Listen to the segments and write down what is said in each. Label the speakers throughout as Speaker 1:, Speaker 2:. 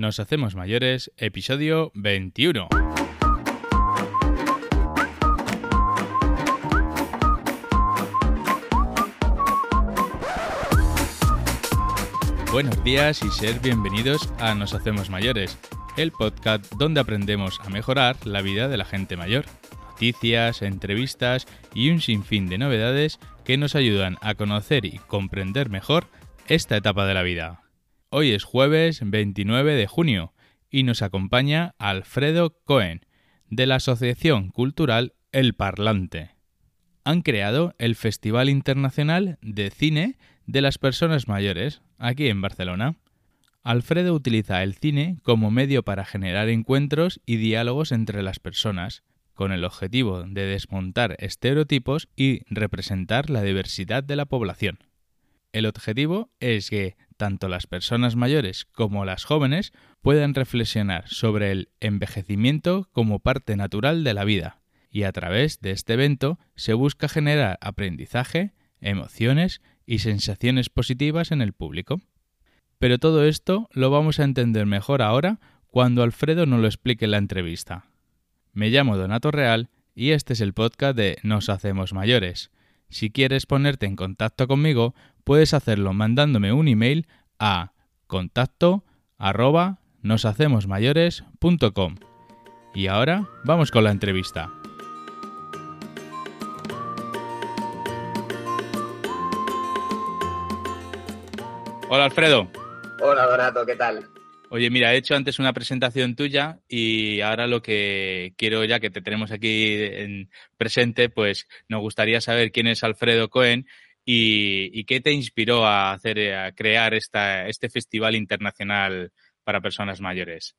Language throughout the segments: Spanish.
Speaker 1: Nos hacemos mayores, episodio 21. Buenos días y ser bienvenidos a Nos hacemos mayores, el podcast donde aprendemos a mejorar la vida de la gente mayor. Noticias, entrevistas y un sinfín de novedades que nos ayudan a conocer y comprender mejor esta etapa de la vida. Hoy es jueves 29 de junio y nos acompaña Alfredo Cohen, de la Asociación Cultural El Parlante. Han creado el Festival Internacional de Cine de las Personas Mayores, aquí en Barcelona. Alfredo utiliza el cine como medio para generar encuentros y diálogos entre las personas, con el objetivo de desmontar estereotipos y representar la diversidad de la población. El objetivo es que tanto las personas mayores como las jóvenes puedan reflexionar sobre el envejecimiento como parte natural de la vida, y a través de este evento se busca generar aprendizaje, emociones y sensaciones positivas en el público. Pero todo esto lo vamos a entender mejor ahora cuando Alfredo nos lo explique en la entrevista. Me llamo Donato Real y este es el podcast de Nos Hacemos Mayores. Si quieres ponerte en contacto conmigo, puedes hacerlo mandándome un email a contacto arroba noshacemosmayores.com. Y ahora vamos con la entrevista. Hola Alfredo.
Speaker 2: Hola Donato, ¿qué tal?
Speaker 1: Oye, mira, he hecho antes una presentación tuya y ahora lo que quiero, ya que te tenemos aquí en presente, pues nos gustaría saber quién es Alfredo Cohen y, qué te inspiró a hacer, a crear esta, este festival internacional para personas mayores.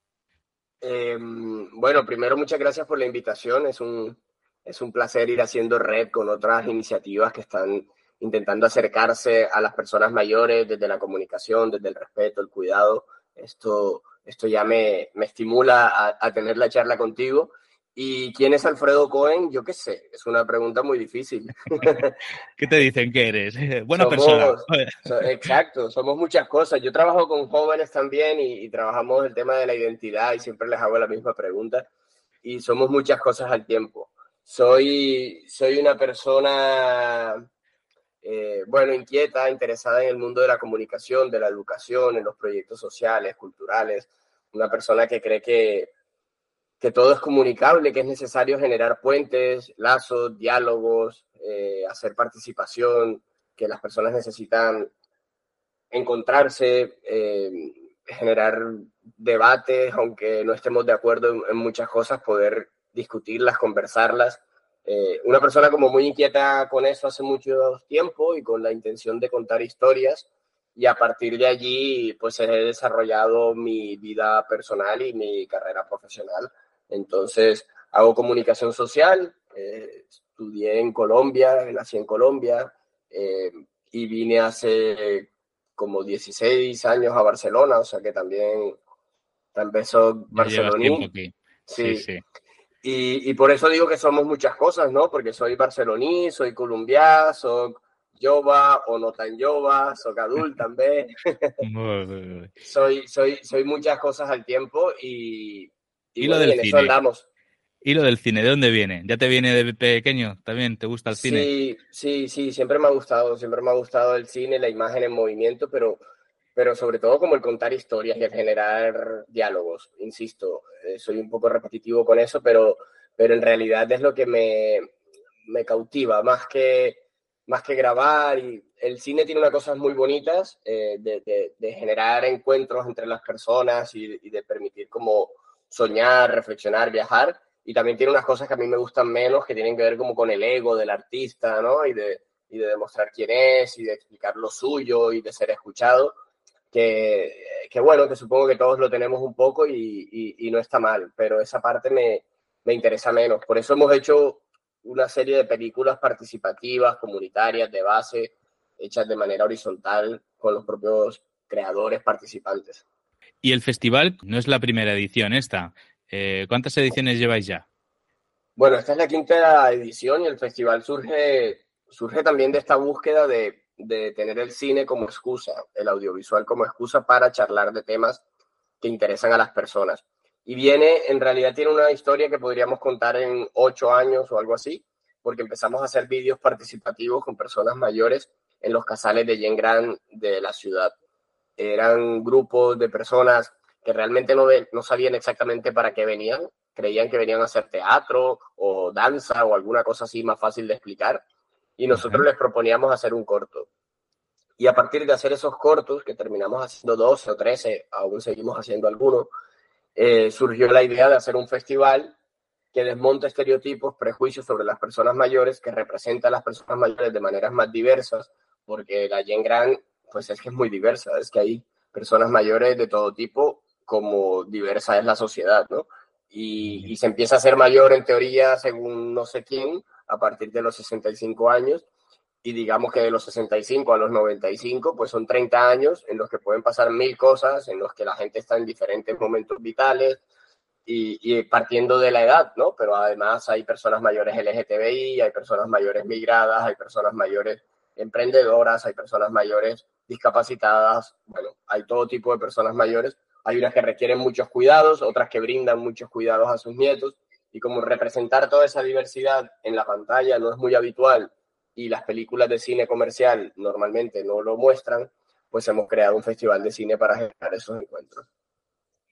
Speaker 2: Em, bueno, primero muchas gracias por la invitación. Es un, es un placer ir haciendo red con otras iniciativas que están intentando acercarse a las personas mayores desde la comunicación, desde el respeto, el cuidado. Esto, esto ya me, me estimula a, tener la charla contigo. ¿Y quién es Alfredo Cohen? Yo qué sé, es una pregunta muy difícil.
Speaker 1: ¿Qué te dicen que eres? Buena persona.
Speaker 2: exacto, somos muchas cosas. Yo trabajo con jóvenes también y, y, trabajamos el tema de la identidad y siempre les hago la misma pregunta. Y somos muchas cosas al tiempo. Soy, soy una persona eh, bueno, inquieta, interesada en el mundo de la comunicación, de la educación, en los proyectos sociales, culturales, una persona que cree que, que todo es comunicable, que es necesario generar puentes, lazos, diálogos, eh, hacer participación, que las personas necesitan encontrarse, eh, generar debates, aunque no estemos de acuerdo en muchas cosas, poder discutirlas, conversarlas eh, una persona como muy inquieta con eso hace mucho tiempo y con la intención de contar historias y a partir de allí pues he desarrollado mi vida personal y mi carrera profesional. Entonces hago comunicación social, eh, estudié en Colombia, nací en Colombia eh, y vine hace como 16 años a Barcelona, o sea que también empezó Barcelona.
Speaker 1: Sí, sí.
Speaker 2: Y, por eso digo que somos muchas cosas, ¿no? Porque soy barceloní, soy colombiano, soy jova o no tan jova, soy adulto también. soy, soy, soy muchas cosas al tiempo y,
Speaker 1: y, lo del cine. ¿Y lo del cine? ¿De dónde viene? ¿Ya te viene de pequeño? ¿También te gusta el cine?
Speaker 2: Sí, sí, sí, siempre me ha gustado, siempre me ha gustado el cine, la imagen en movimiento, pero pero sobre todo como el contar historias y el generar diálogos. Insisto, eh, soy un poco repetitivo con eso, pero, pero en realidad es lo que me, me cautiva, más que, más que grabar. Y el cine tiene unas cosas muy bonitas eh, de, de, generar encuentros entre las personas y, y, de permitir como soñar, reflexionar, viajar. Y también tiene unas cosas que a mí me gustan menos, que tienen que ver como con el ego del artista, ¿no? Y de, y de demostrar quién es, y de explicar lo suyo, y de ser escuchado que, bueno, que supongo que todos lo tenemos un poco y, no está mal, pero esa parte me, me, interesa menos. Por eso hemos hecho una serie de películas participativas, comunitarias, de base, hechas de manera horizontal con los propios creadores participantes.
Speaker 1: Y el festival no es la primera edición esta. Eh, ¿Cuántas ediciones lleváis ya?
Speaker 2: Bueno, esta es la quinta edición y el festival surge, surge también de esta búsqueda de de tener el cine como excusa, el audiovisual como excusa para charlar de temas que interesan a las personas. Y viene, en realidad tiene una historia que podríamos contar en ocho años o algo así, porque empezamos a hacer vídeos participativos con personas mayores en los casales de Yengran de la ciudad. Eran grupos de personas que realmente no, no sabían exactamente para qué venían, creían que venían a hacer teatro o danza o alguna cosa así más fácil de explicar, y nosotros les proponíamos hacer un corto. Y a partir de hacer esos cortos, que terminamos haciendo 12 o 13, aún seguimos haciendo algunos, eh, surgió la idea de hacer un festival que desmonta estereotipos, prejuicios sobre las personas mayores, que representa a las personas mayores de maneras más diversas, porque la Gen Gran, pues es que es muy diversa, es que hay personas mayores de todo tipo, como diversa es la sociedad, ¿no? Y, y se empieza a ser mayor en teoría, según no sé quién, a partir de los 65 años, y digamos que de los 65 a los 95, pues son 30 años en los que pueden pasar mil cosas, en los que la gente está en diferentes momentos vitales y, partiendo de la edad, ¿no? Pero además hay personas mayores LGTBI, hay personas mayores migradas, hay personas mayores emprendedoras, hay personas mayores discapacitadas, bueno, hay todo tipo de personas mayores. Hay unas que requieren muchos cuidados, otras que brindan muchos cuidados a sus nietos. Y como representar toda esa diversidad en la pantalla no es muy habitual y las películas de cine comercial normalmente no lo muestran, pues hemos creado un festival de cine para generar esos encuentros.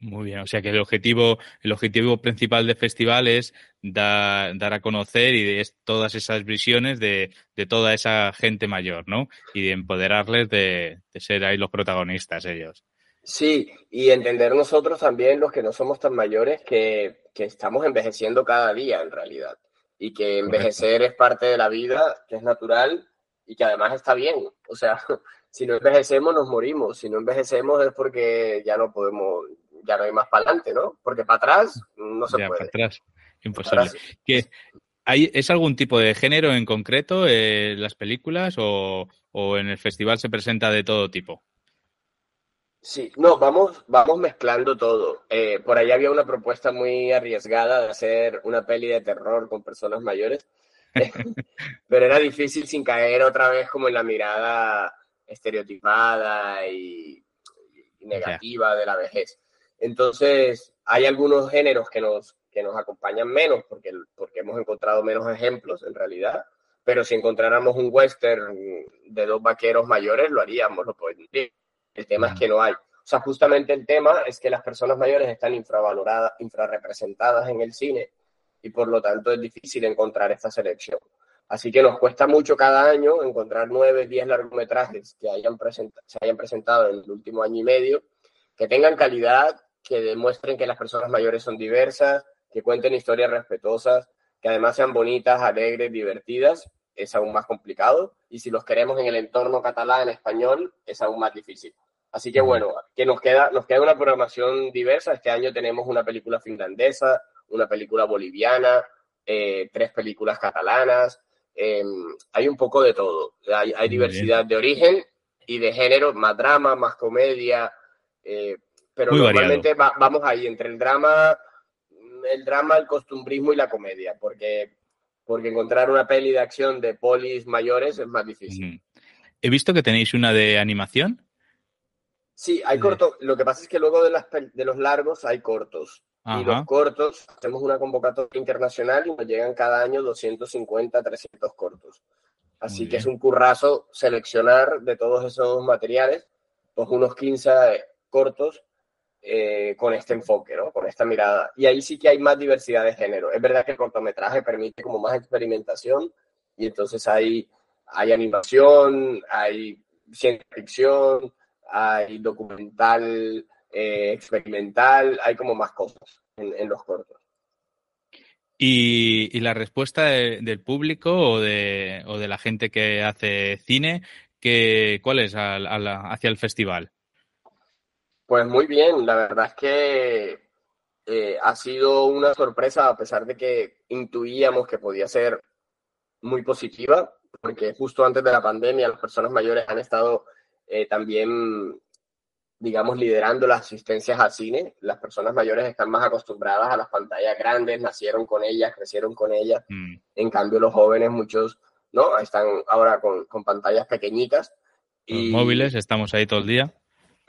Speaker 1: Muy bien, o sea que el objetivo, el objetivo principal del festival es dar a conocer y es todas esas visiones de, toda esa gente mayor, ¿no? Y de empoderarles de, ser ahí los protagonistas ellos.
Speaker 2: Sí, y entender nosotros también, los que no somos tan mayores, que, que estamos envejeciendo cada día en realidad y que envejecer es parte de la vida, que es natural y que además está bien. O sea, si no envejecemos nos morimos, si no envejecemos es porque ya no podemos, ya no hay más para adelante, ¿no? Porque para atrás no se puede.
Speaker 1: Para atrás, imposible. hay, ¿Es algún tipo de género en concreto en las películas o, o en el festival se presenta de todo tipo?
Speaker 2: Sí, no, vamos, vamos mezclando todo. Eh, por ahí había una propuesta muy arriesgada de hacer una peli de terror con personas mayores, pero era difícil sin caer otra vez como en la mirada estereotipada y, negativa de la vejez. Entonces, hay algunos géneros que nos, que nos acompañan menos porque, porque hemos encontrado menos ejemplos en realidad, pero si encontráramos un western de dos vaqueros mayores, lo haríamos, lo podríamos el tema es que no hay. O sea, justamente el tema es que las personas mayores están infravaloradas, infrarrepresentadas en el cine y por lo tanto es difícil encontrar esta selección. Así que nos cuesta mucho cada año encontrar nueve, diez largometrajes que hayan se hayan presentado en el último año y medio, que tengan calidad, que demuestren que las personas mayores son diversas, que cuenten historias respetuosas, que además sean bonitas, alegres, divertidas, es aún más complicado. Y si los queremos en el entorno catalán, en español, es aún más difícil. Así que bueno, que nos queda, nos queda una programación diversa. Este año tenemos una película finlandesa, una película boliviana, eh, tres películas catalanas. Em, hay un poco de todo. Hay, diversidad de origen y de género, más drama, más comedia. Eh, pero normalmente vamos ahí entre el drama, el drama, el costumbrismo y la comedia, porque, porque encontrar una peli de acción de polis mayores es más difícil.
Speaker 1: He visto que tenéis una de animación.
Speaker 2: Sí, hay cortos. Lo que pasa es que luego de, las, de los largos hay cortos. Y los cortos, hacemos una convocatoria internacional y nos llegan cada año 250, 300 cortos. Así que es un currazo seleccionar de todos esos materiales, pues unos 15 cortos eh, con este enfoque, ¿no? Con esta mirada. Y ahí sí que hay más diversidad de género. Es verdad que el cortometraje permite como más experimentación y entonces hay, hay animación, hay ciencia ficción, hay documental eh, experimental, hay como más cosas en, los cortos.
Speaker 1: ¿Y, la respuesta del público o de, la gente que hace cine, que, cuál es hacia el festival?
Speaker 2: Pues muy bien, la verdad es que eh, ha sido una sorpresa a pesar de que intuíamos que podía ser muy positiva, porque justo antes de la pandemia las personas mayores han estado eh, también, digamos, liderando las asistencias al cine. Las personas mayores están más acostumbradas a las pantallas grandes, nacieron con ellas, crecieron con ellas. Mm. En cambio, los jóvenes, muchos, ¿no? Están ahora con, con pantallas pequeñitas.
Speaker 1: Y... Móviles, estamos ahí todo el día.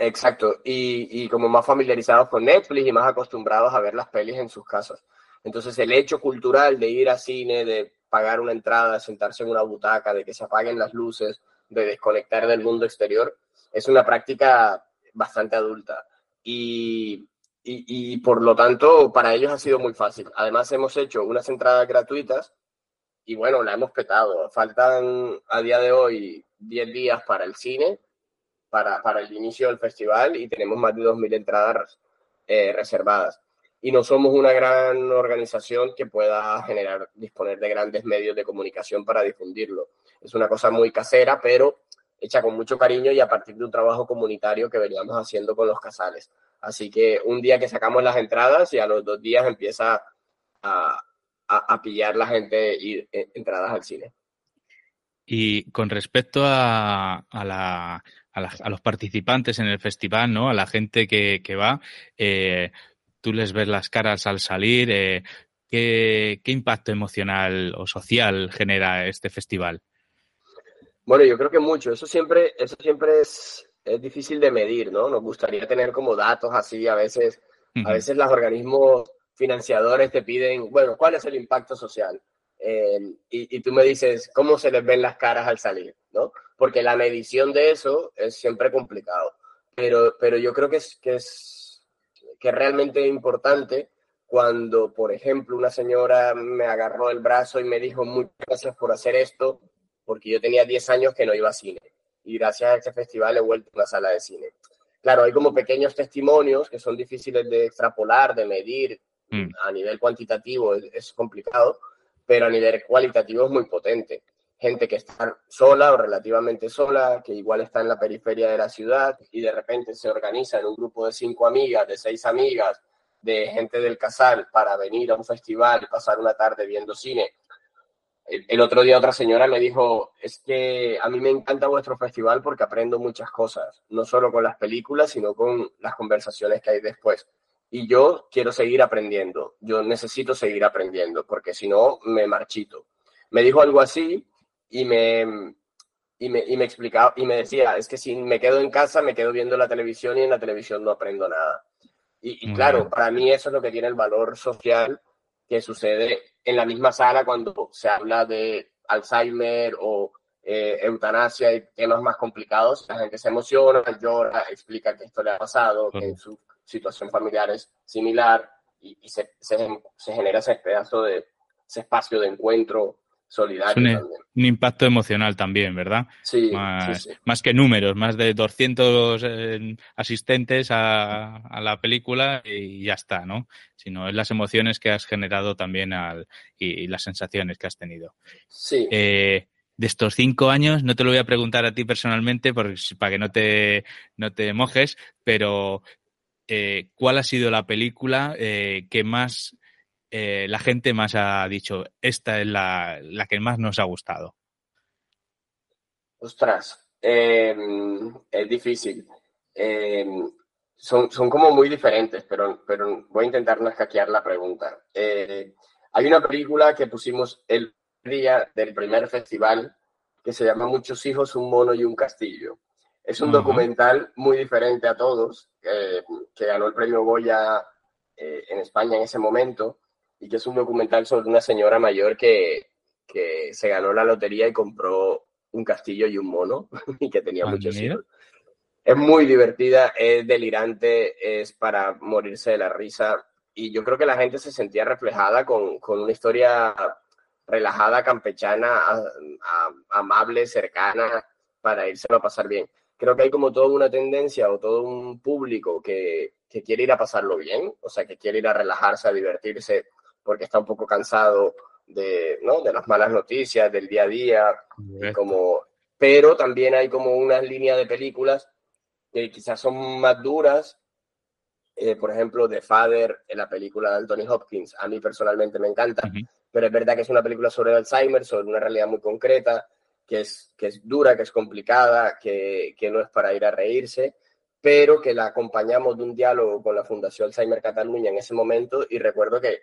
Speaker 2: Exacto, y, y, como más familiarizados con Netflix y más acostumbrados a ver las pelis en sus casas. Entonces el hecho cultural de ir a cine, de pagar una entrada, de sentarse en una butaca, de que se apaguen las luces, de desconectar del mundo exterior, es una práctica bastante adulta. Y, y, y por lo tanto para ellos ha sido muy fácil. Además hemos hecho unas entradas gratuitas y bueno, la hemos petado. Faltan a día de hoy 10 días para el cine para, para el inicio del festival y tenemos más de 2.000 entradas eh, reservadas. Y no somos una gran organización que pueda generar, disponer de grandes medios de comunicación para difundirlo. Es una cosa muy casera, pero hecha con mucho cariño y a partir de un trabajo comunitario que veníamos haciendo con los casales. Así que un día que sacamos las entradas y a los dos días empieza a, a, a pillar la gente y eh, entradas al cine.
Speaker 1: Y con respecto a, a, la, a, la, a, los participantes en el festival, ¿no? A la gente que, que va, eh, tú les ves las caras al salir. Eh, ¿qué, ¿Qué impacto emocional o social genera este festival?
Speaker 2: Bueno, yo creo que mucho. Eso siempre, eso siempre es, es difícil de medir, ¿no? Nos gustaría tener como datos así. A veces, uh -huh. a veces los organismos financiadores te piden, bueno, ¿cuál es el impacto social? Eh, y, y, tú me dices, ¿cómo se les ven las caras al salir? ¿no? Porque la medición de eso es siempre complicado. Pero, pero yo creo que es, que es que es realmente importante cuando, por ejemplo, una señora me agarró el brazo y me dijo, muchas gracias por hacer esto, porque yo tenía 10 años que no iba a cine. Y gracias a este festival he vuelto a una sala de cine. Claro, hay como pequeños testimonios que son difíciles de extrapolar, de medir. Mm. A nivel cuantitativo es, es complicado, pero a nivel cualitativo es muy potente. Gente que está sola o relativamente sola, que igual está en la periferia de la ciudad y de repente se organiza en un grupo de cinco amigas, de seis amigas, de gente del casal para venir a un festival y pasar una tarde viendo cine. El, el, otro día otra señora me dijo, es que a mí me encanta vuestro festival porque aprendo muchas cosas, no solo con las películas, sino con las conversaciones que hay después y yo quiero seguir aprendiendo, yo necesito seguir aprendiendo, porque si no, me marchito. Me dijo algo así y me, y me, y me explicaba y me decía, es que si me quedo en casa, me quedo viendo la televisión y en la televisión no aprendo nada. Y, y claro, para mí eso es lo que tiene el valor social que sucede en la misma sala cuando se habla de Alzheimer o eh, eutanasia y temas más complicados. La gente se emociona, llora, explica que esto le ha pasado, que en su situación familiar es similar y, y se, se, se, genera ese pedazo de ese espacio de encuentro solidario.
Speaker 1: Es un, impacto emocional también, ¿verdad?
Speaker 2: Sí
Speaker 1: más,
Speaker 2: sí, sí.
Speaker 1: más que números, más de 200 eh, asistentes a, a, la película y ya está, ¿no? Sino es las emociones que has generado también al, y, y las sensaciones que has tenido.
Speaker 2: Sí.
Speaker 1: Eh, de estos cinco años, no te lo voy a preguntar a ti personalmente porque, para que no te, no te mojes, pero eh, cuál ha sido la película que más eh, la gente más ha dicho, esta es la, la que más nos ha gustado.
Speaker 2: Ostras, eh, es difícil. Eh, son, son como muy diferentes, pero, pero voy a intentar no escaquear la pregunta. Eh, hay una película que pusimos el día del primer festival que se llama Muchos hijos, un mono y un castillo. Es un uh -huh. documental muy diferente a todos, eh, que ganó el premio Goya en España en ese momento, y que es un documental sobre una señora mayor que, que se ganó la lotería y compró un castillo y un mono, y que tenía ah, muchos mira. hijos. Es muy divertida, es delirante, es para morirse de la risa, y yo creo que la gente se sentía reflejada con, con una historia relajada, campechana, a, a, amable, cercana, para irse a pasar bien creo que hay como toda una tendencia o todo un público que, que, quiere ir a pasarlo bien, o sea, que quiere ir a relajarse, a divertirse, porque está un poco cansado de, ¿no? de las malas noticias, del día a día, y como, pero también hay como una línea de películas que quizás son más duras, eh, por ejemplo, The Father, en la película de Anthony Hopkins, a mí personalmente me encanta, uh -huh. pero es verdad que es una película sobre Alzheimer, sobre una realidad muy concreta, que es, que es dura, que es complicada, que, que no es para ir a reírse, pero que la acompañamos de un diálogo con la Fundación Alzheimer Cataluña en ese momento y recuerdo que,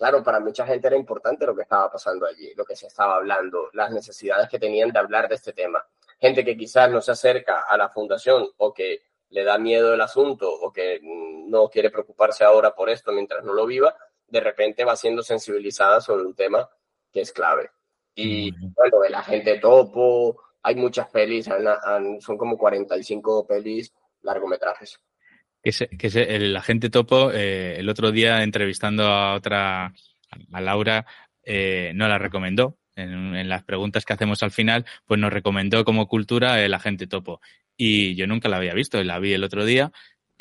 Speaker 2: claro, para mucha gente era importante lo que estaba pasando allí, lo que se estaba hablando, las necesidades que tenían de hablar de este tema. Gente que quizás no se acerca a la fundación o que le da miedo el asunto o que no quiere preocuparse ahora por esto mientras no lo viva, de repente va siendo sensibilizada sobre un tema que es clave. Y bueno, el agente topo, hay muchas pelis, son como 45 pelis largometrajes.
Speaker 1: Que, que el agente topo, eh, el otro día entrevistando a otra, a Laura, eh, no la recomendó. En, en, las preguntas que hacemos al final, pues nos recomendó como cultura el agente topo. Y yo nunca la había visto, la vi el otro día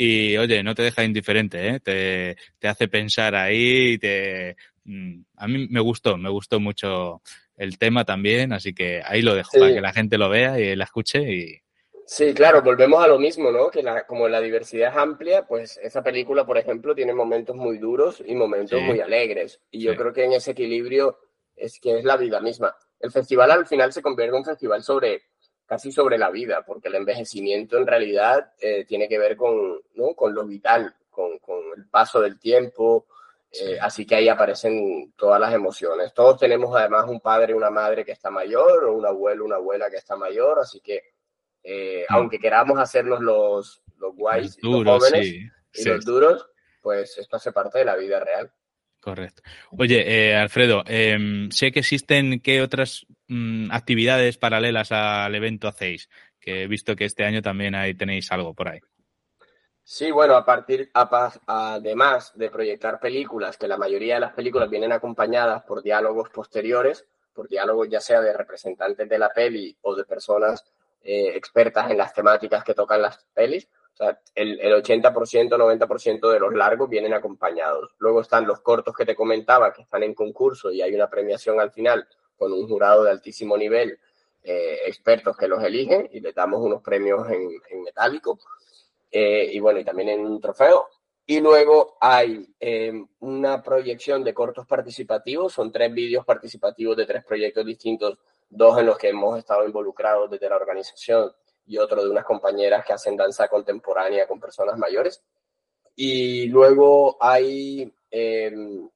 Speaker 1: y oye, no te deja indiferente, ¿eh? te, te hace pensar ahí, te, mm, a mí me gustó, me gustó mucho el tema también, así que ahí lo dejo para que la gente lo vea y la escuche y...
Speaker 2: Sí, claro, volvemos a lo mismo, ¿no? Que la, como la diversidad es amplia, pues esa película, por ejemplo, tiene momentos muy duros y momentos muy alegres. Y yo creo que en ese equilibrio es que es la vida misma. El festival al final se convierte en un festival sobre casi sobre la vida, porque el envejecimiento en realidad eh, tiene que ver con, ¿no? con lo vital, con, con, el paso del tiempo, eh, así que ahí aparecen todas las emociones. Todos tenemos además un padre, una madre que está mayor, o un abuelo, una abuela que está mayor, así que eh, mm. aunque queramos hacernos los, los guays, los, jóvenes y los duros, pues esto hace parte de la vida real.
Speaker 1: Correcto. Oye, eh, Alfredo, em, sé que existen, ¿qué otras mm, actividades paralelas al evento hacéis? Que he visto que este año también ahí tenéis algo por ahí.
Speaker 2: Sí, bueno, a partir, además de proyectar películas, que la mayoría de las películas vienen acompañadas por diálogos posteriores, por diálogos ya sea de representantes de la peli o de personas eh, expertas en las temáticas que tocan las pelis, sea, el, el 80%, 90% de los largos vienen acompañados. Luego están los cortos que te comentaba, que están en concurso y hay una premiación al final con un jurado de altísimo nivel, eh, expertos que los eligen y les damos unos premios en, en metálico. Eh, y bueno, y también en un trofeo. Y luego hay eh, una proyección de cortos participativos, son tres vídeos participativos de tres proyectos distintos, dos en los que hemos estado involucrados desde la organización y otro de unas compañeras que hacen danza contemporánea con personas mayores. Y luego hay, em,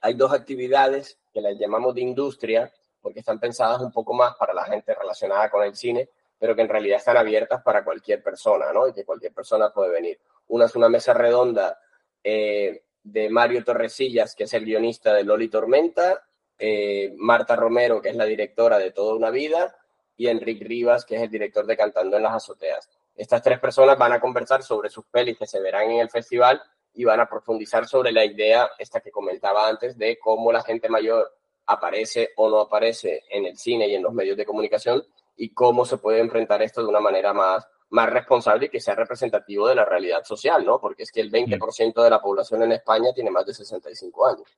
Speaker 2: hay dos actividades que las llamamos de industria, porque están pensadas un poco más para la gente relacionada con el cine, pero que en realidad están abiertas para cualquier persona, ¿no? Y que cualquier persona puede venir. Una es una mesa redonda eh, de Mario Torresillas, que es el guionista de Loli Tormenta, eh, Marta Romero, que es la directora de Toda una Vida, y Enrique Rivas, que es el director de Cantando en las Azoteas. Estas tres personas van a conversar sobre sus pelis que se verán en el festival y van a profundizar sobre la idea, esta que comentaba antes, de cómo la gente mayor aparece o no aparece en el cine y en los medios de comunicación y cómo se puede enfrentar esto de una manera más, más responsable y que sea representativo de la realidad social, ¿no? Porque es que el 20% de la población en España tiene más de 65 años,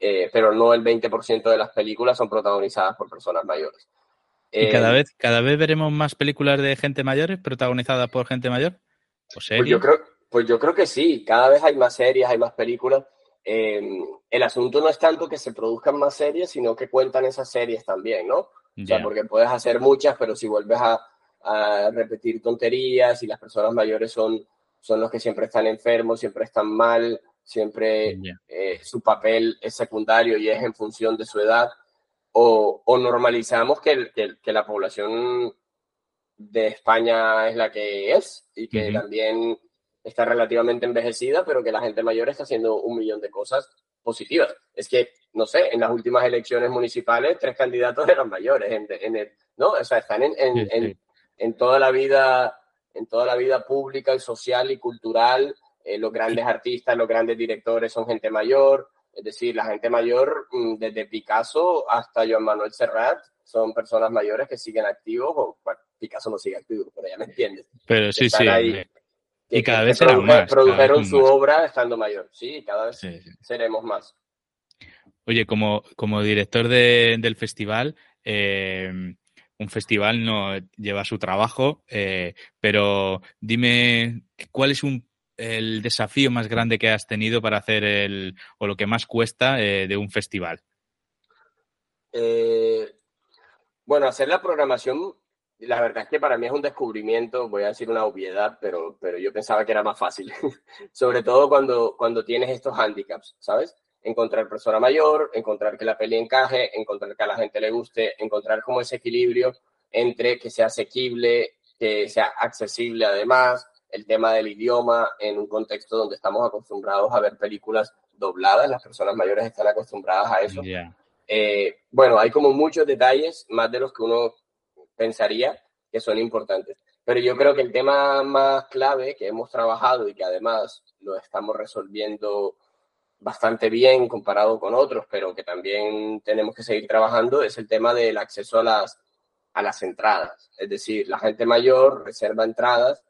Speaker 2: eh, pero no el 20% de las películas son protagonizadas por personas mayores.
Speaker 1: ¿Y cada, eh, vez, cada vez veremos más películas de gente mayor protagonizadas por gente mayor?
Speaker 2: pues yo, creo, pues yo creo que sí, cada vez hay más series, hay más películas. Em, el asunto no es tanto que se produzcan más series, sino que cuentan esas series también, ¿no? O sea, porque puedes hacer muchas, pero si vuelves a, repetir tonterías y las personas mayores son, son los que siempre están enfermos, siempre están mal, siempre eh, su papel es secundario y es en función de su edad o, normalizamos que, que, la población de España es la que es y que también está relativamente envejecida, pero que la gente mayor está haciendo un millón de cosas positivas. Es que, no sé, en las últimas elecciones municipales, tres candidatos eran mayores, en, el, ¿no? O sea, están en, en, en, toda la vida, en toda la vida pública y social y cultural. Eh, los grandes artistas, los grandes directores son gente mayor, es decir, la gente mayor, mm, desde Picasso hasta Joan Manuel Serrat, son personas mayores que siguen activos, o Picasso no sigue activo, pero ya me entiendes.
Speaker 1: Pero sí, sí.
Speaker 2: y cada vez serán más. Produjeron su obra estando mayor, sí, cada vez seremos más.
Speaker 1: Oye, como, como director del festival, eh, un festival no lleva su trabajo, eh, pero dime cuál es un el desafío más grande que has tenido para hacer el, o lo que más cuesta eh, de un festival?
Speaker 2: Eh, bueno, hacer la programación, la verdad es que para mí es un descubrimiento, voy a decir una obviedad, pero, pero yo pensaba que era más fácil, sobre todo cuando, cuando tienes estos handicaps, ¿sabes? Encontrar persona mayor, encontrar que la peli encaje, encontrar que a la gente le guste, encontrar como ese equilibrio entre que sea asequible, que sea accesible además, el tema del idioma en un contexto donde estamos acostumbrados a ver películas dobladas, las personas mayores están acostumbradas a eso. Eh, bueno, hay como muchos detalles, más de los que uno pensaría que son importantes. Pero yo creo que el tema más clave que hemos trabajado y que además lo estamos resolviendo bastante bien comparado con otros, pero que también tenemos que seguir trabajando, es el tema del acceso a las, a las entradas. Es decir, la gente mayor reserva entradas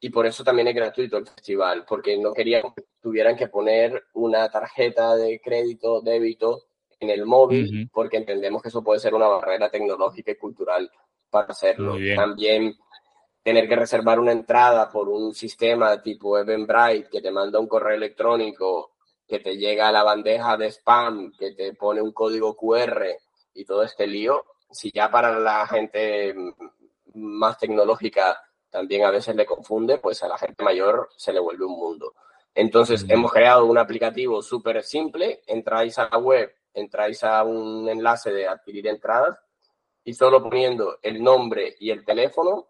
Speaker 2: y por eso también es gratuito el festival, porque no queríamos que tuvieran que poner una tarjeta de crédito, débito en el móvil, porque entendemos que eso puede ser una barrera tecnológica y cultural para hacerlo. También tener que reservar una entrada por un sistema tipo Eventbrite que te manda un correo electrónico que te llega a la bandeja de spam, que te pone un código QR y todo este lío, si ya para la gente más tecnológica también a veces le confunde, pues a la gente mayor se le vuelve un mundo. Entonces, hemos creado un aplicativo súper simple, entráis a la web, entráis a un enlace de adquirir entradas y solo poniendo el nombre y el teléfono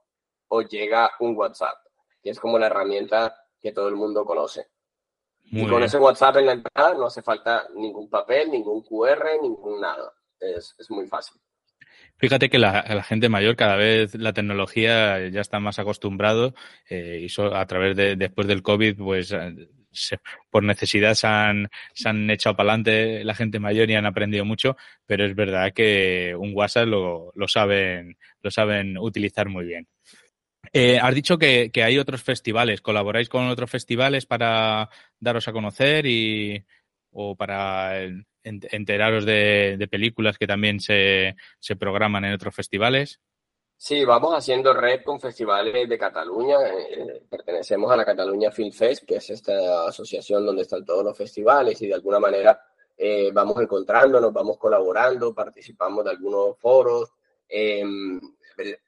Speaker 2: os llega un WhatsApp, que es como la herramienta que todo el mundo conoce. y con ese WhatsApp en la entrada no hace falta ningún papel, ningún QR, ningún nada. Es, es muy fácil.
Speaker 1: Fíjate que la, gente mayor cada vez la tecnología ya está más acostumbrado eh, y so, a través de después del COVID pues eh, se, por necesidad se han, se han echado para adelante la gente mayor y han aprendido mucho, pero es verdad que un WhatsApp lo, lo saben lo saben utilizar muy bien. Eh, has dicho que, que, hay otros festivales, ¿colaboráis con otros festivales para daros a conocer y o para enteraros de, películas que también se, programan en otros festivales?
Speaker 2: Sí, vamos haciendo red con festivales de Cataluña. Eh, pertenecemos a la Cataluña Film Fest, que es esta asociación donde están todos los festivales y de alguna manera eh, vamos encontrándonos, vamos colaborando, participamos de algunos foros. Em,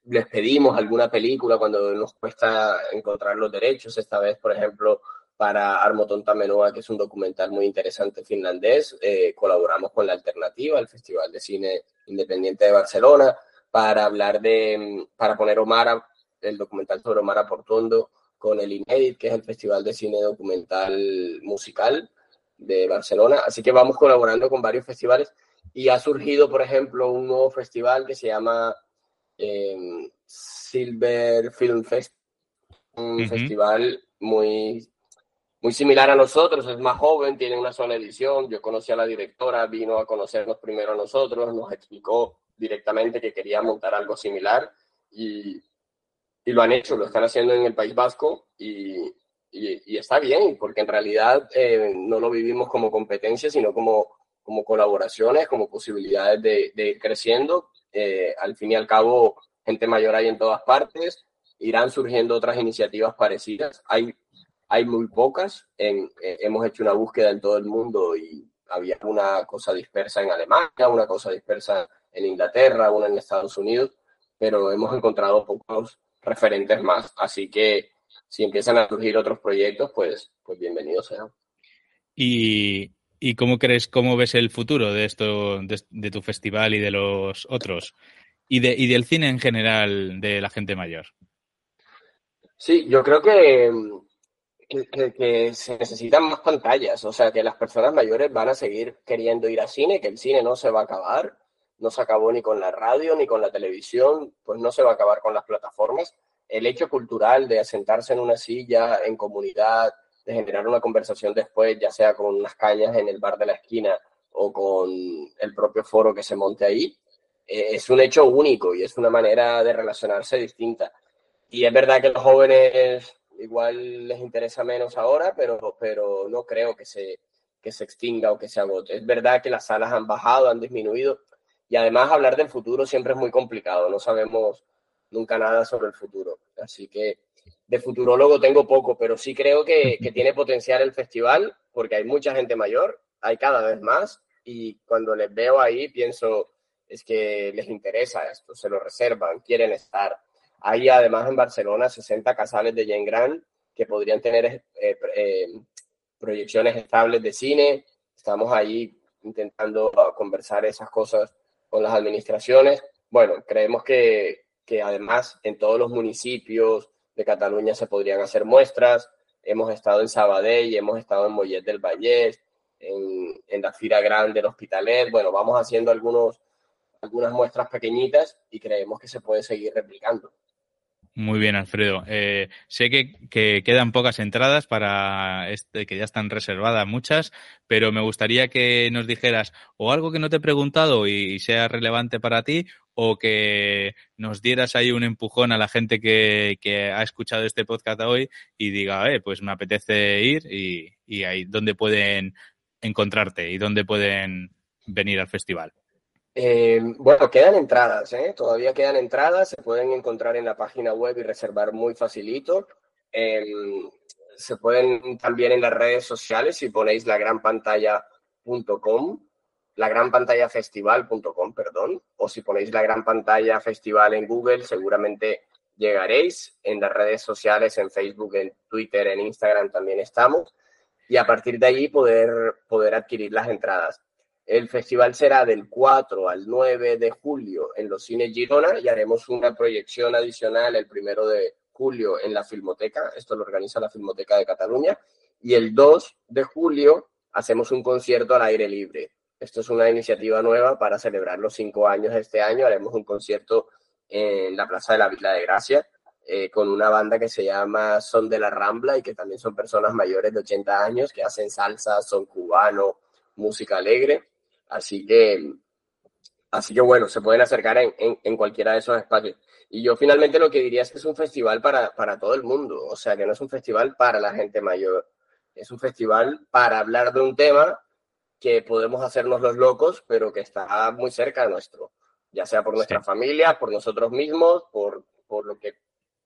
Speaker 2: les pedimos alguna película cuando nos cuesta encontrar los derechos. Esta vez, por ejemplo, para Armotonta Menoa, que es un documental muy interesante finlandés. Eh, colaboramos con La Alternativa, el Festival de Cine Independiente de Barcelona, para hablar de, para poner Omara, el documental sobre Omara Portondo, con el INEDIT, que es el Festival de Cine Documental Musical de Barcelona. Así que vamos colaborando con varios festivales y ha surgido, por ejemplo, un nuevo festival que se llama eh, Silver Film Fest, un festival muy muy similar a nosotros, es más joven, tiene una sola edición. Yo conocí a la directora, vino a conocernos primero a nosotros, nos explicó directamente que quería montar algo similar y, y lo han hecho, lo están haciendo en el País Vasco y, y, está bien, porque en realidad eh, no lo vivimos como competencia, sino como, como colaboraciones, como posibilidades de, de ir creciendo. Eh, al fin y al cabo, gente mayor hay en todas partes, irán surgiendo otras iniciativas parecidas. Hay hay muy pocas. En, eh, hemos hecho una búsqueda en todo el mundo y había una cosa dispersa en Alemania, una cosa dispersa en Inglaterra, una en Estados Unidos, pero hemos encontrado pocos referentes más. Así que si empiezan a surgir otros proyectos, pues, pues bienvenidos sean.
Speaker 1: ¿Y, ¿Y cómo crees, cómo ves el futuro de esto, de, de tu festival y de los otros? Y, de, y del cine en general de la gente mayor.
Speaker 2: Sí, yo creo que que, se necesitan más pantallas, o sea, que las personas mayores van a seguir queriendo ir al cine, que el cine no se va a acabar, no se acabó ni con la radio ni con la televisión, pues no se va a acabar con las plataformas. El hecho cultural de asentarse en una silla, en comunidad, de generar una conversación después, ya sea con unas cañas en el bar de la esquina o con el propio foro que se monte ahí, eh, es un hecho único y es una manera de relacionarse distinta. Y es verdad que los jóvenes igual les interesa menos ahora, pero, pero no creo que se, que se extinga o que se agote. Es verdad que las salas han bajado, han disminuido, y además hablar del futuro siempre es muy complicado, no sabemos nunca nada sobre el futuro. Así que de futurólogo tengo poco, pero sí creo que, que tiene potencial el festival, porque hay mucha gente mayor, hay cada vez más, y cuando les veo ahí pienso, es que les interesa esto, se lo reservan, quieren estar. Hay además en Barcelona 60 casales de Jane Grant que podrían tener eh, eh, proyecciones estables de cine. Estamos ahí intentando conversar esas cosas con las administraciones. Bueno, creemos que, que además en todos los municipios de Cataluña se podrían hacer muestras. Hemos estado en Sabadell, hemos estado en Mollet del Vallès, en, en la Fira Grande, en Hospitalet. Bueno, vamos haciendo algunos, algunas muestras pequeñitas y creemos que se puede seguir replicando.
Speaker 1: Muy bien, Alfredo. Eh, sé que, que, quedan pocas entradas para este, que ya están reservadas muchas, pero me gustaría que nos dijeras o algo que no te he preguntado y, sea relevante para ti, o que nos dieras ahí un empujón a la gente que, que ha escuchado este podcast hoy y diga, eh, pues me apetece ir y, y ahí dónde pueden encontrarte y dónde pueden venir al festival.
Speaker 2: Eh, bueno, quedan entradas, ¿eh? todavía quedan entradas, se pueden encontrar en la página web y reservar muy facilito. Eh, se pueden también en las redes sociales si ponéis la gran pantalla.com, la gran pantalla festival.com, perdón, o si ponéis la gran pantalla festival en Google, seguramente llegaréis. En las redes sociales, en Facebook, en Twitter, en Instagram también estamos. Y a partir de ahí poder, poder adquirir las entradas. El festival será del 4 al 9 de julio en los cines Girona y haremos una proyección adicional el primero de julio en la Filmoteca. Esto lo organiza la Filmoteca de Cataluña. Y el 2 de julio hacemos un concierto al aire libre. Esto es una iniciativa nueva para celebrar los cinco años de este año. Haremos un concierto en la Plaza de la Vila de Gracia eh, con una banda que se llama Son de la Rambla y que también son personas mayores de 80 años que hacen salsa, son cubano, música alegre. Así que, así que bueno, se pueden acercar en, en, cualquiera de esos espacios. Y yo finalmente lo que diría es que es un festival para, para todo el mundo, o sea, que no es un festival para la gente mayor, es un festival para hablar de un tema que podemos hacernos los locos, pero que está muy cerca de nuestro, ya sea por nuestra sí. familia, por nosotros mismos, por, por lo que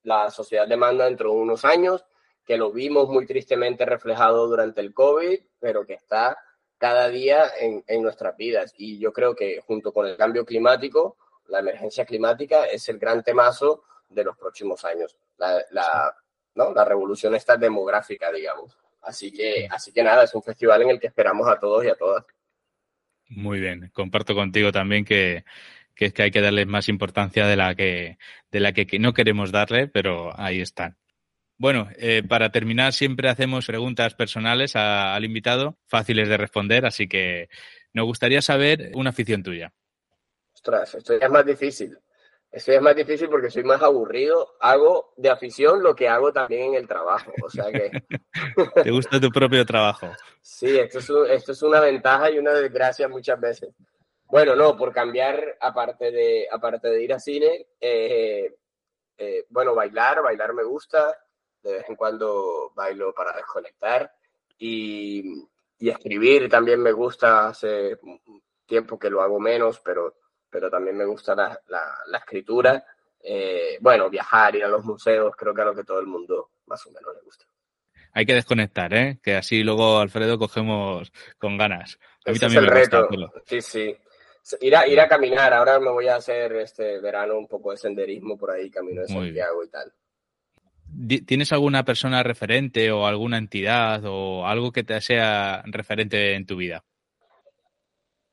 Speaker 2: la sociedad demanda dentro de unos años, que lo vimos muy tristemente reflejado durante el COVID, pero que está cada día en, en, nuestras vidas. Y yo creo que junto con el cambio climático, la emergencia climática es el gran temazo de los próximos años. La, la, ¿no? la revolución esta demográfica, digamos. Así que, así que nada, es un festival en el que esperamos a todos y a todas.
Speaker 1: Muy bien, comparto contigo también que, que es que hay que darles más importancia de la que, de la que no queremos darle, pero ahí están. Bueno, eh, para terminar siempre hacemos preguntas personales a, al invitado, fáciles de responder, así que nos gustaría saber una afición tuya.
Speaker 2: Ostras, esto ya es más difícil. Esto ya es más difícil porque soy más aburrido. Hago de afición lo que hago también en el trabajo. O sea que.
Speaker 1: ¿Te gusta tu propio trabajo?
Speaker 2: Sí, esto es, un, esto es una ventaja y una desgracia muchas veces. Bueno, no, por cambiar, aparte de, aparte de ir a cine, eh, eh, bueno, bailar, bailar me gusta de vez en cuando bailo para desconectar y, y, escribir también me gusta, hace tiempo que lo hago menos, pero, pero también me gusta la, la, la escritura. Eh, bueno, viajar, ir a los museos, creo que es lo que todo el mundo más o menos le gusta.
Speaker 1: Hay que desconectar, ¿eh? Que así luego, Alfredo, cogemos con ganas.
Speaker 2: A mí Ese también es el me reto. Gusta sí, sí. Ir a, ir a caminar. Ahora me voy a hacer este verano un poco de senderismo por ahí, camino de Santiago y tal.
Speaker 1: ¿Tienes alguna persona referente o alguna entidad o algo que te sea referente en tu vida?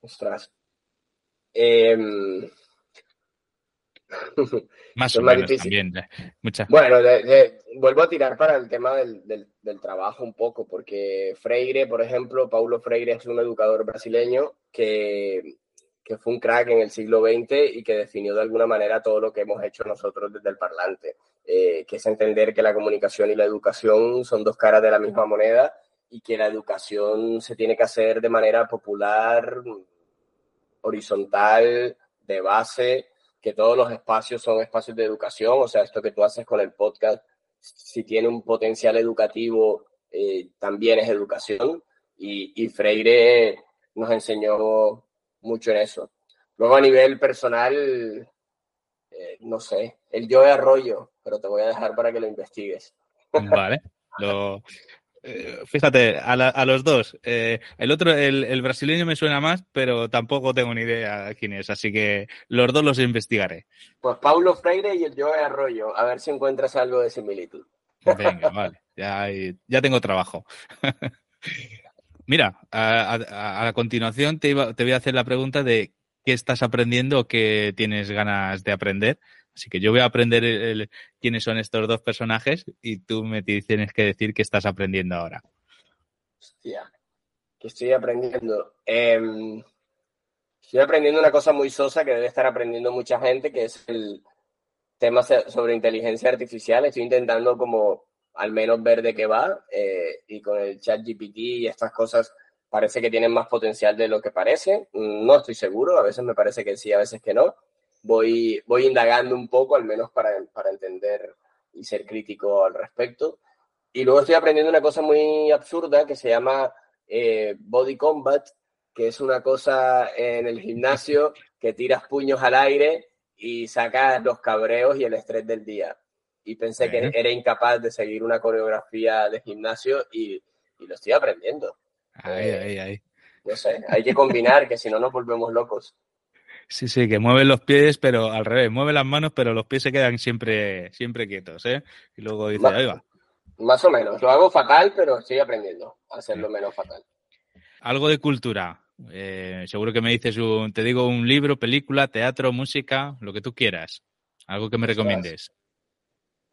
Speaker 2: Ostras. Eh...
Speaker 1: más o menos también. Muchas.
Speaker 2: Bueno, de, de, vuelvo a tirar para el tema del, del, del, trabajo un poco, porque Freire, por ejemplo, Paulo Freire es un educador brasileño que, que fue un crack en el siglo XX y que definió de alguna manera todo lo que hemos hecho nosotros desde el parlante eh, que es entender que la comunicación y la educación son dos caras de la misma moneda y que la educación se tiene que hacer de manera popular, horizontal, de base, que todos los espacios son espacios de educación, o sea, esto que tú haces con el podcast, si tiene un potencial educativo, eh, también es educación, y, y Freire nos enseñó mucho en eso. Luego a nivel personal, eh, no sé, el yo de Arroyo, pero te voy a dejar para que lo investigues.
Speaker 1: Vale. Lo, eh, fíjate, a, la, a, los dos. Eh, el otro, el, el, brasileño me suena más, pero tampoco tengo ni idea quién es, así que los dos los investigaré.
Speaker 2: Pues Paulo Freire y el yo de Arroyo, a ver si encuentras algo de similitud.
Speaker 1: Venga, vale, ya, ya tengo trabajo. Mira, a, a, continuación te, iba, te voy a hacer la pregunta de qué estás aprendiendo o qué tienes ganas de aprender Así que yo voy a aprender quiénes son estos dos personajes y tú me tienes que decir qué estás aprendiendo ahora.
Speaker 2: Hostia, ¿qué estoy aprendiendo? Em, estoy aprendiendo una cosa muy sosa que debe estar aprendiendo mucha gente, que es el tema sobre inteligencia artificial. Estoy intentando como al menos ver de qué va eh, y con el chat GPT y estas cosas parece que tienen más potencial de lo que parece. No estoy seguro, a veces me parece que sí, a veces que no voy, voy indagando un poco, al menos para, para entender y ser crítico al respecto. Y luego estoy aprendiendo una cosa muy absurda que se llama eh, Body Combat, que es una cosa en el gimnasio que tiras puños al aire y sacas los cabreos y el estrés del día. Y pensé que era incapaz de seguir una coreografía de gimnasio y, y lo estoy aprendiendo.
Speaker 1: Ahí, ahí, ahí.
Speaker 2: No sé, hay que combinar, que si no nos volvemos locos.
Speaker 1: Sí, sí, que mueve los pies, pero al revés, mueve las manos, pero los pies se quedan siempre, siempre quietos, ¿eh? Y luego dice, ahí va.
Speaker 2: Más o menos, lo hago fatal, pero estoy aprendiendo a hacerlo menos fatal.
Speaker 1: Algo de cultura. Eh, seguro que me dices, un, te digo, un libro, película, teatro, música, lo que tú quieras. Algo que me recomiendes.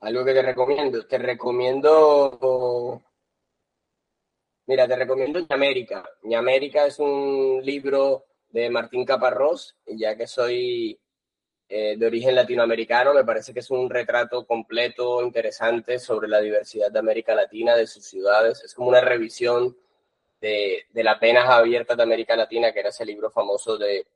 Speaker 2: Algo que te recomiendo. Te recomiendo. Mira, te recomiendo América. América es un libro de Martín Caparrós, ya que soy eh, de origen latinoamericano, me parece que es un retrato completo, interesante sobre la diversidad de América Latina, de sus ciudades. Es como una revisión de, de la penas abierta de América Latina, que era ese libro famoso de,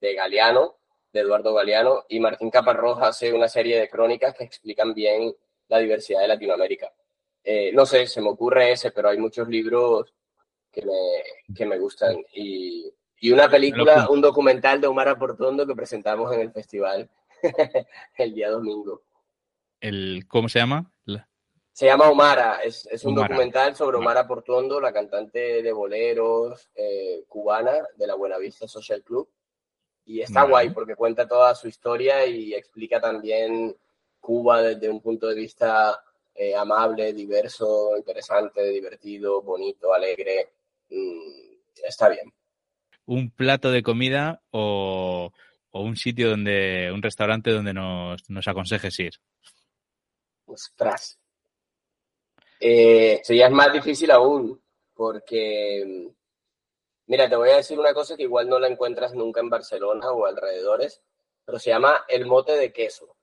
Speaker 2: de Galeano, de Eduardo Galeano, y Martín Caparrós hace una serie de crónicas que explican bien la diversidad de Latinoamérica. Eh, no sé, se me ocurre ese, pero hay muchos libros que me, que me gustan. Y, y una película, un documental de Omar Aportondo que presentamos en el festival el día domingo.
Speaker 1: El, ¿Cómo se llama?
Speaker 2: Se llama Omara, es, es un documental sobre Omar Aportondo, la cantante de boleros eh, cubana de la Buenavista Social Club. Y está guay porque cuenta toda su historia y explica también Cuba desde un punto de vista eh, amable, diverso, interesante, divertido, bonito, alegre. Mm, está bien
Speaker 1: un plato de comida o, un sitio donde, un restaurante donde nos, nos aconsejes ir?
Speaker 2: Ostras. Eh, eso ya es más difícil aún, porque, mira, te voy a decir una cosa que igual no la encuentras nunca en Barcelona o alrededores, pero se llama el mote de queso.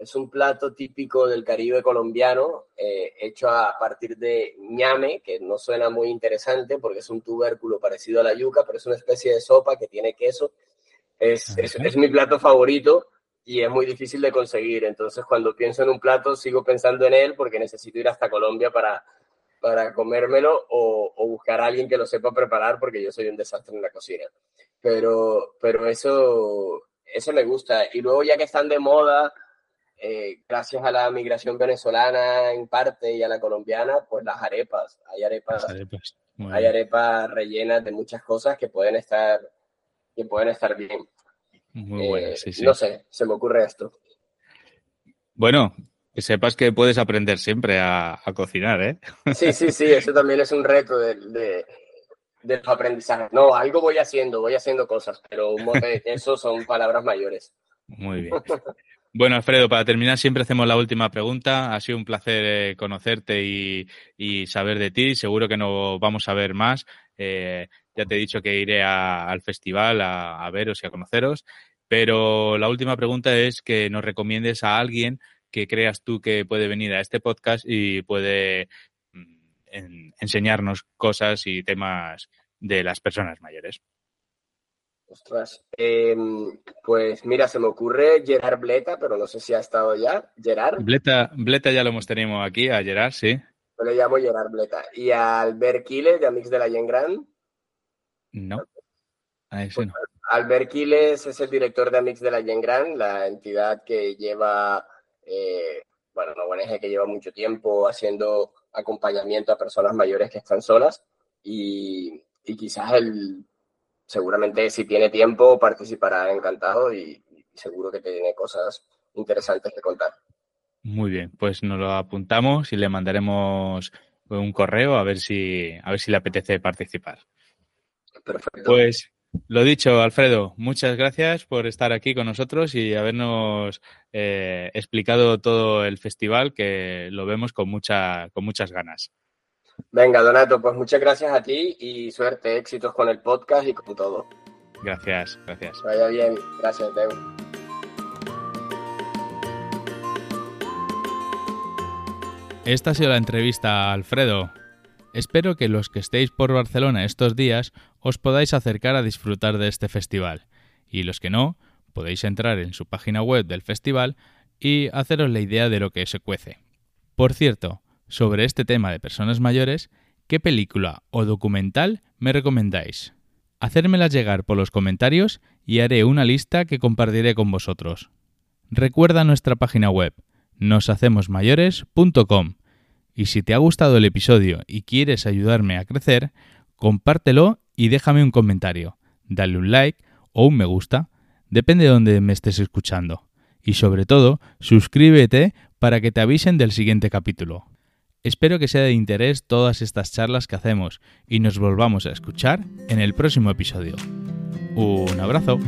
Speaker 2: Es un plato típico del Caribe colombiano, eh, hecho a partir de ñame, que no suena muy interesante porque es un tubérculo parecido a la yuca, pero es una especie de sopa que tiene queso. Es, es, mi plato favorito y es muy difícil de conseguir. Entonces, cuando pienso en un plato, sigo pensando en él porque necesito ir hasta Colombia para, para comérmelo o, o, buscar a alguien que lo sepa preparar porque yo soy un desastre en la cocina. Pero, pero eso, eso me gusta. Y luego, ya que están de moda eh, gracias a la migración venezolana en parte y a la colombiana, pues las arepas. Hay arepas, hay arepas rellenas de muchas cosas que pueden estar, que pueden estar bien.
Speaker 1: Muy buenas,
Speaker 2: eh, No sé, se me ocurre esto.
Speaker 1: Bueno, que sepas que puedes aprender siempre a, cocinar, ¿eh?
Speaker 2: Sí, sí, sí, eso también es un reto de, de, de los aprendizajes. No, algo voy haciendo, voy haciendo cosas, pero eso son palabras mayores.
Speaker 1: Muy bien. Bueno, Alfredo, para terminar siempre hacemos la última pregunta. Ha sido un placer eh, conocerte y, saber de ti. Seguro que nos vamos a ver más. Eh, ya te he dicho que iré al festival a, veros y a conoceros. Pero la última pregunta es que nos recomiendes a alguien que creas tú que puede venir a este podcast y puede mm, enseñarnos cosas y temas de las personas mayores.
Speaker 2: Ostras. Em, pues mira, se me ocurre Gerard Bleta, pero no sé si ha estado ya. Gerard.
Speaker 1: Bleta, Bleta ya lo hemos tenido aquí, a Gerard, sí.
Speaker 2: Yo le llamo Gerard Bleta. ¿Y a Albert Quiles, de Amix de la Yen
Speaker 1: No. A
Speaker 2: pues, Albert Quiles es el director de Amix de la Yen la entidad que lleva, eh, bueno, una ONG que lleva mucho tiempo haciendo acompañamiento a personas mayores que están solas y, y quizás el seguramente si tiene tiempo participará encantado y, seguro que tiene cosas interesantes que contar.
Speaker 1: Muy bien, pues nos lo apuntamos y le mandaremos un correo a ver si a ver si le apetece participar.
Speaker 2: Perfecto.
Speaker 1: Pues Lo dicho, Alfredo, muchas gracias por estar aquí con nosotros y habernos eh, explicado todo el festival, que lo vemos con, mucha, con muchas ganas.
Speaker 2: Venga, Donato, pues muchas gracias a ti y suerte, éxitos con el podcast y con todo.
Speaker 1: Gracias, gracias.
Speaker 2: Vaya bien, gracias, Teo.
Speaker 1: Esta ha sido la entrevista a Alfredo. Espero que los que estéis por Barcelona estos días os podáis acercar a disfrutar de este festival, y los que no, podéis entrar en su página web del festival y haceros la idea de lo que se cuece. Por cierto, sobre este tema de personas mayores, ¿qué película o documental me recomendáis? Hacérmelas llegar por los comentarios y haré una lista que compartiré con vosotros. Recuerda nuestra página web, noshacemosmayores.com y si te ha gustado el episodio y quieres ayudarme a crecer, compártelo y déjame un comentario, dale un like o un me gusta, depende de donde me estés escuchando. Y sobre todo, suscríbete para que te avisen del siguiente capítulo. Espero que sea de interés todas estas charlas que hacemos y nos volvamos a escuchar en el próximo episodio. Un abrazo.